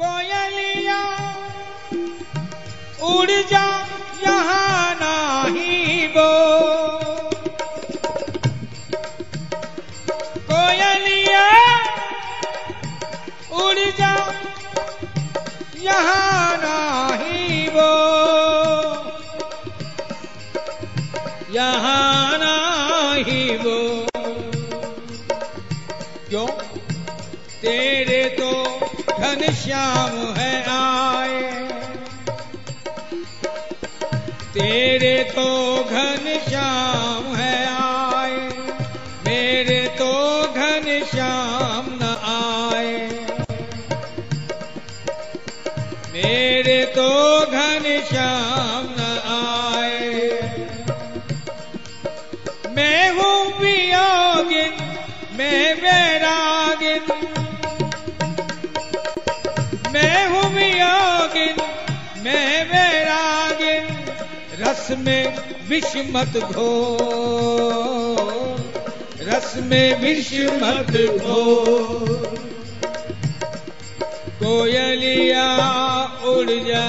कोयलिया उड़ जा यहाँ नाही वो। कोयलिया उड़ जा यहाँ नाही वो। यहाँ घनश्याम है आए। तेरे तो घन श्याम है आए। मेरे तो घन श्याम न आए। मेरे तो घन श्याम न आए। मैं हूँ वियोगिन मैं वैरागिन। में विष मत घो रस में विष मत घो कोयलिया उड़ जा,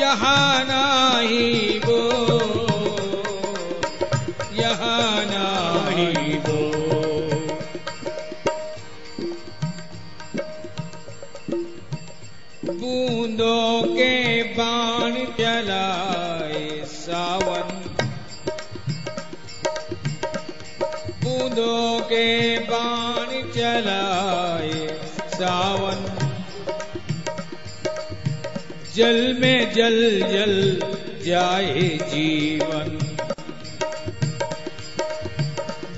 यहाँ नहीं वो। बूंदों के बाण चलाए सावन। जल में जल जल जाए जीवन।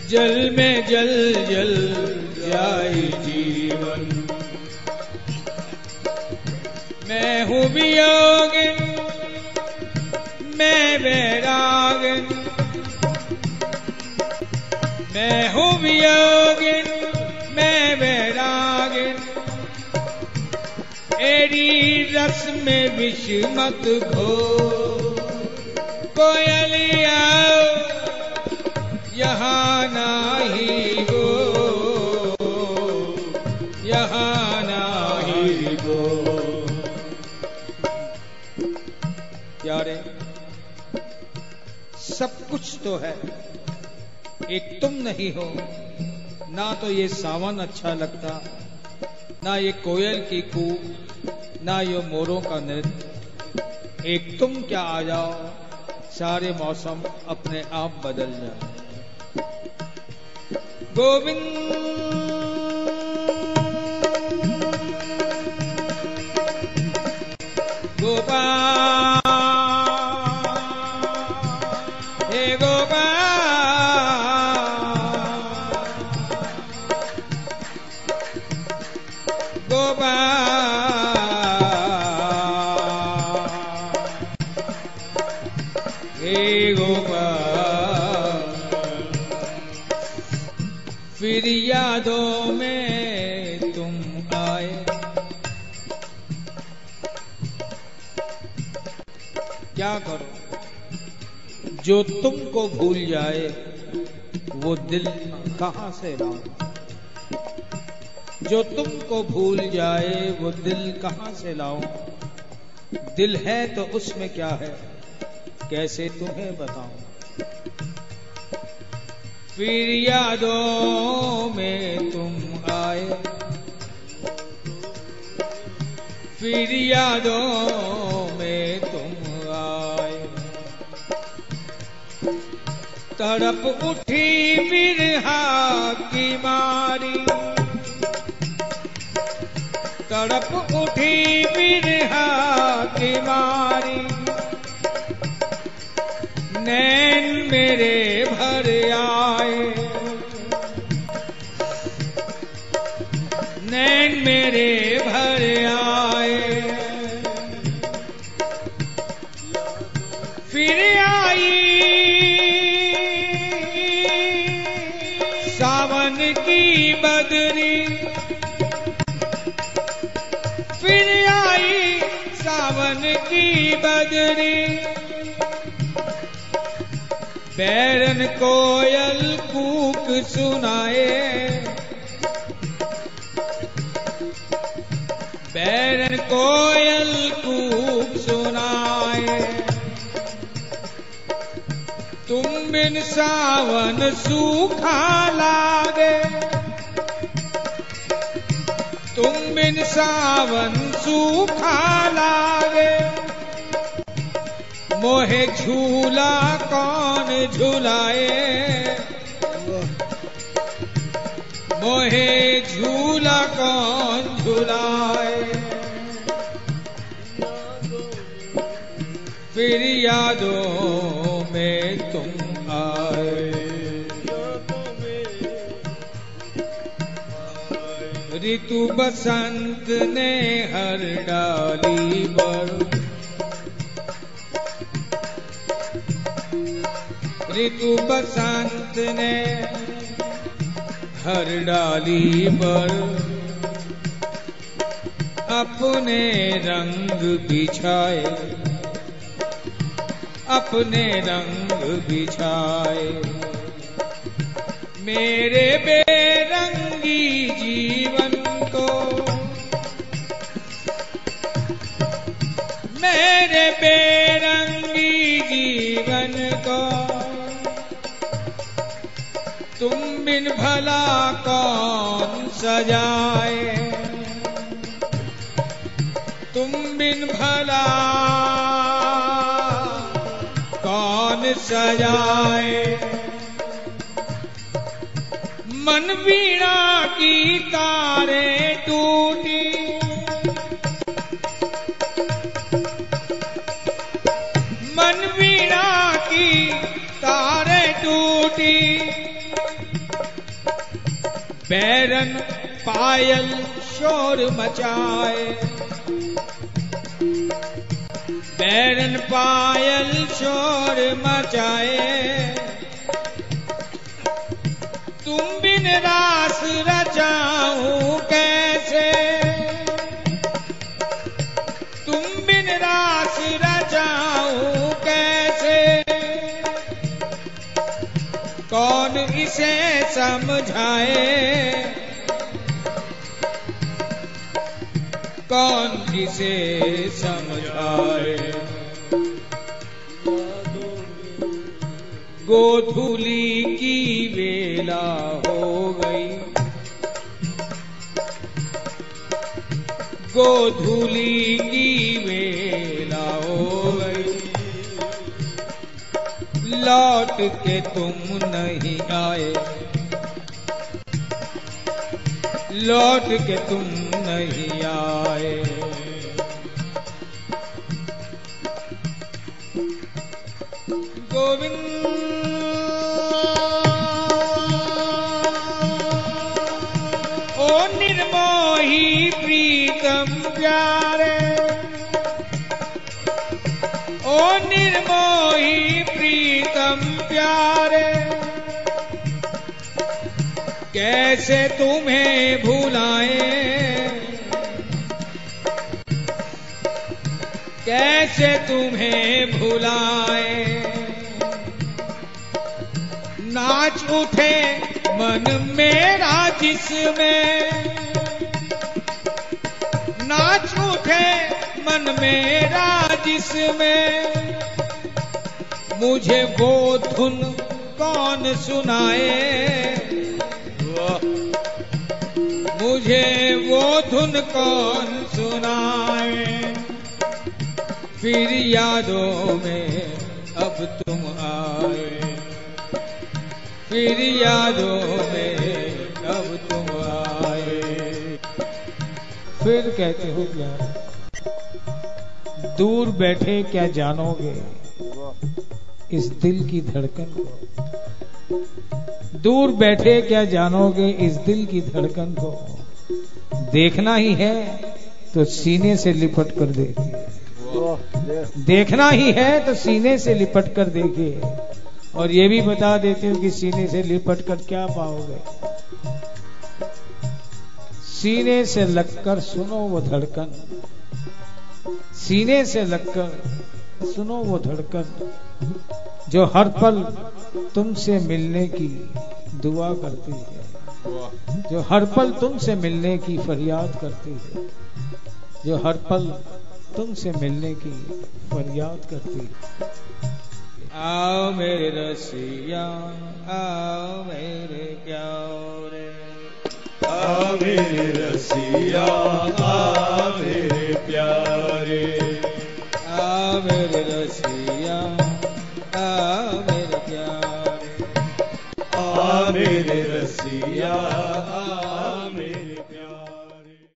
जल में जल जल जाए जीवन। मैं हूँ मैं वैरागिन एरी रस में विष मत घो। कोयलिया यहाँ नाही हो यहाँ नाही हो प्यारे, सब कुछ तो है। एक तुम नहीं हो। ना तो ये सावन अच्छा लगता, ना ये कोयल की कू ना ये मोरों का नृत्य। एक तुम क्या आ जाओ, सारे मौसम अपने आप बदल जाए गोविंद करो। जो तुमको भूल जाए, वो दिल कहाँ से लाऊं जो तुमको भूल जाए, वो दिल कहाँ से लाऊं दिल है तो उसमें क्या है? कैसे तुम्हें बताऊँ? फिर यादों में तुम आए। फिर यादों तड़प उठी बिरहा की मारी। तड़प उठी बिरहा की मारी। नैन मेरे भर आए। नैन मेरे भर आए। फिर आई बैरन कोयल कूक सुनाए। बैरन कोयल कूक सुनाए। तुम बिन सावन सूखा लागे। तुम बिन सावन सूखा लागे। मोहे झूला कौन झुलाए? मोहे झूला कौन झुलाए? फिर यादों में तुम आए। ऋतु बसंत ने हर डाली पर ऋतु बसंत ने हर डाली पर। अपने रंग बिछाए अपने रंग बिछाए। मेरे बेरंगी सजाए तुम बिन भला कौन सजाए? मन वीणा की तारे टूटी। मन वीणा की तारे टूटी। बैरन पायल शोर मचाए। बैरन पायल शोर मचाए। तुम बिन रास रचाऊं कैसे? तुम बिन रास रचाऊं कैसे? कौन इसे समझाए? कौन इसे समझाए? गोधूली की वेला हो गई। गोधूली की वेला हो गई। लौट के तुम नहीं आए। लौट के तुम नहीं आए। गोविंद। ओ निर्मोही प्रीतम प्यारे। ओ निर्मोही प्रीतम प्यारे। कैसे तुम्हें भुलाए। कैसे तुम्हें भुलाए। नाच उठे मन मेरा जिसमें। नाच उठे मन मेरा जिसमें। मुझे वो धुन कौन सुनाए? मुझे वो धुन कौन सुनाए? फिर यादों में अब तुम आए। फिर यादों में अब तुम आए। फिर कहते हो क्या दूर बैठे क्या जानोगे? इस दिल की धड़कन को। दूर बैठे क्या जानोगे? इस दिल की धड़कन को। देखना ही है तो सीने से लिपट कर देखिए देखना ही है तो सीने से लिपट कर देखिए और ये भी बता देते हो कि सीने से लिपट कर क्या पाओगे? सीने से लगकर सुनो वो धड़कन। सीने से लगकर सुनो वो धड़कन, जो हर पल तुमसे मिलने की दुआ करती है। जो हर पल तुमसे मिलने की फरियाद करती है। जो हर पल तुमसे मिलने की फरियाद करती है। आओ मेरे रसिया आओ मेरे प्यारे। आ मेरे रसिया आ मेरे प्यारे। आओ मेरे